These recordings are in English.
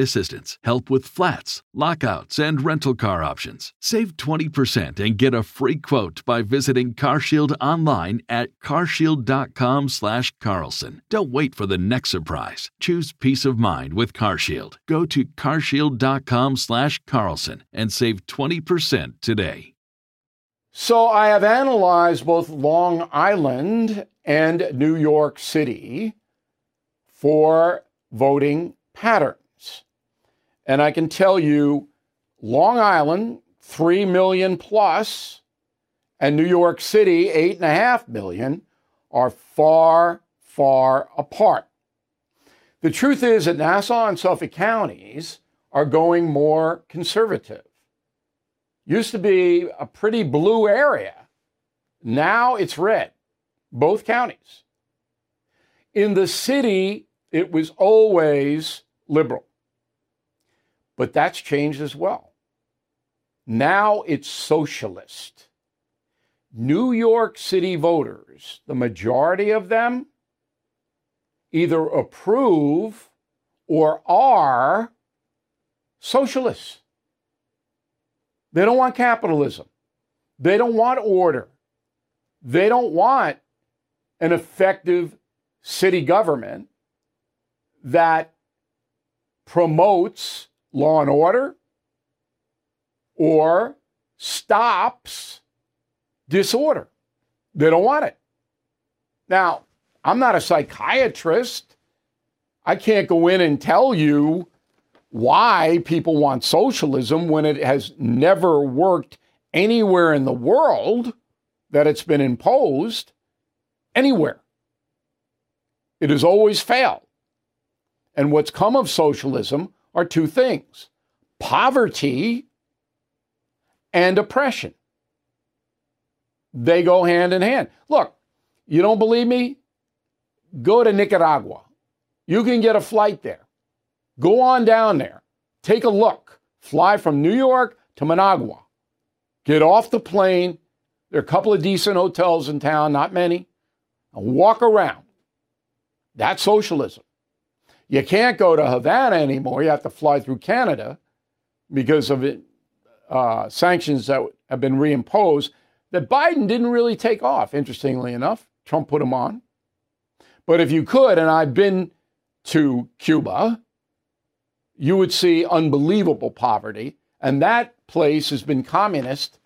assistance, help with flats, lockouts, and rental car options. Save 20% and get a free quote by visiting CarShield online at CarShield.com/slash Carlson. Don't wait for the next surprise. Choose peace of mind with CarShield. Go to CarShield.com/slash Carlson and save 20% today. So I have analyzed both Long Island and New York City for voting patterns. And I can tell you Long Island, 3 million plus, and New York City, 8.5 million, are far, far apart. The truth is that Nassau and Suffolk counties are going more conservative. Used to be a pretty blue area. Now it's red, both counties. In the city, it was always liberal. But that's changed as well. Now it's socialist. New York City voters, the majority of them, either approve or are socialists. They don't want capitalism. They don't want order. They don't want an effective city government that promotes law and order or stops disorder. They don't want it. Now, I'm not a psychiatrist. I can't go in and tell you why people want socialism when it has never worked anywhere in the world that it's been imposed, anywhere. It has always failed. And what's come of socialism are two things poverty and oppression. They go hand in hand. Look, you don't believe me? Go to Nicaragua. You can get a flight there. Go on down there. Take a look. Fly from New York to Managua. Get off the plane. There are a couple of decent hotels in town, not many. And walk around. That's socialism. You can't go to Havana anymore. You have to fly through Canada because of it, uh, sanctions that have been reimposed that Biden didn't really take off, interestingly enough. Trump put them on. But if you could, and I've been to Cuba, you would see unbelievable poverty. And that place has been communist,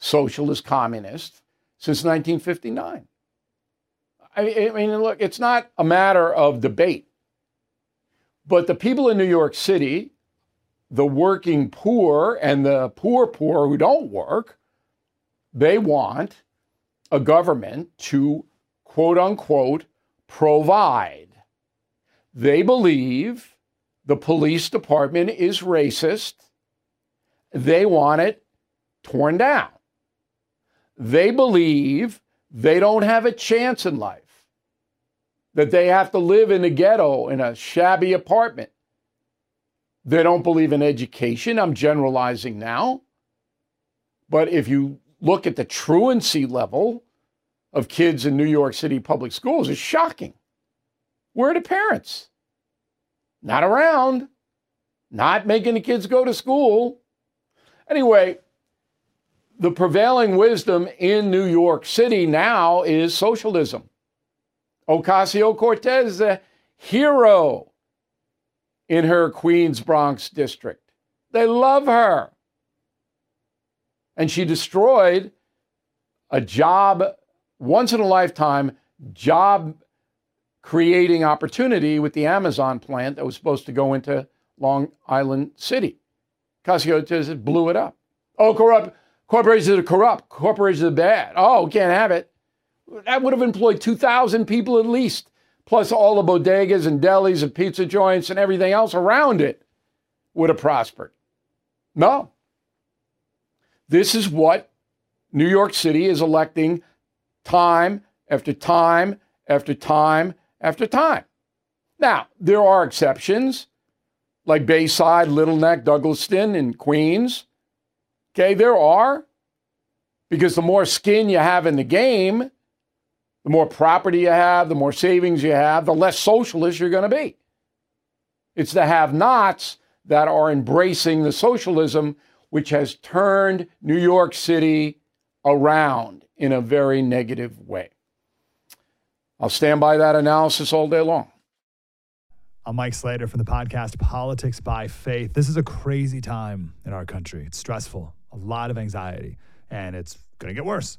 socialist communist, since 1959. I mean, look, it's not a matter of debate. But the people in New York City, the working poor and the poor poor who don't work, they want a government to quote unquote provide. They believe the police department is racist. They want it torn down. They believe they don't have a chance in life, that they have to live in a ghetto in a shabby apartment. They don't believe in education. I'm generalizing now. But if you look at the truancy level of kids in New York City public schools, it's shocking. Where are the parents? not around, not making the kids go to school. Anyway, the prevailing wisdom in New York City now is socialism. Ocasio Cortez, a hero in her Queens Bronx district. They love her. And she destroyed a job, once in a lifetime job creating opportunity with the Amazon plant that was supposed to go into Long Island City. Ocasio just blew it up. Oh, corrupt Corporations are corrupt. Corporations are bad. Oh, can't have it. That would have employed 2,000 people at least, plus all the bodegas and delis and pizza joints and everything else around it would have prospered. No. This is what New York City is electing time after time after time after time. Now, there are exceptions like Bayside, Little Neck, Douglaston, and Queens. Okay, there are. Because the more skin you have in the game, the more property you have, the more savings you have, the less socialist you're going to be. It's the have nots that are embracing the socialism, which has turned New York City around in a very negative way. I'll stand by that analysis all day long. I'm Mike Slater from the podcast Politics by Faith. This is a crazy time in our country. It's stressful, a lot of anxiety, and it's going to get worse.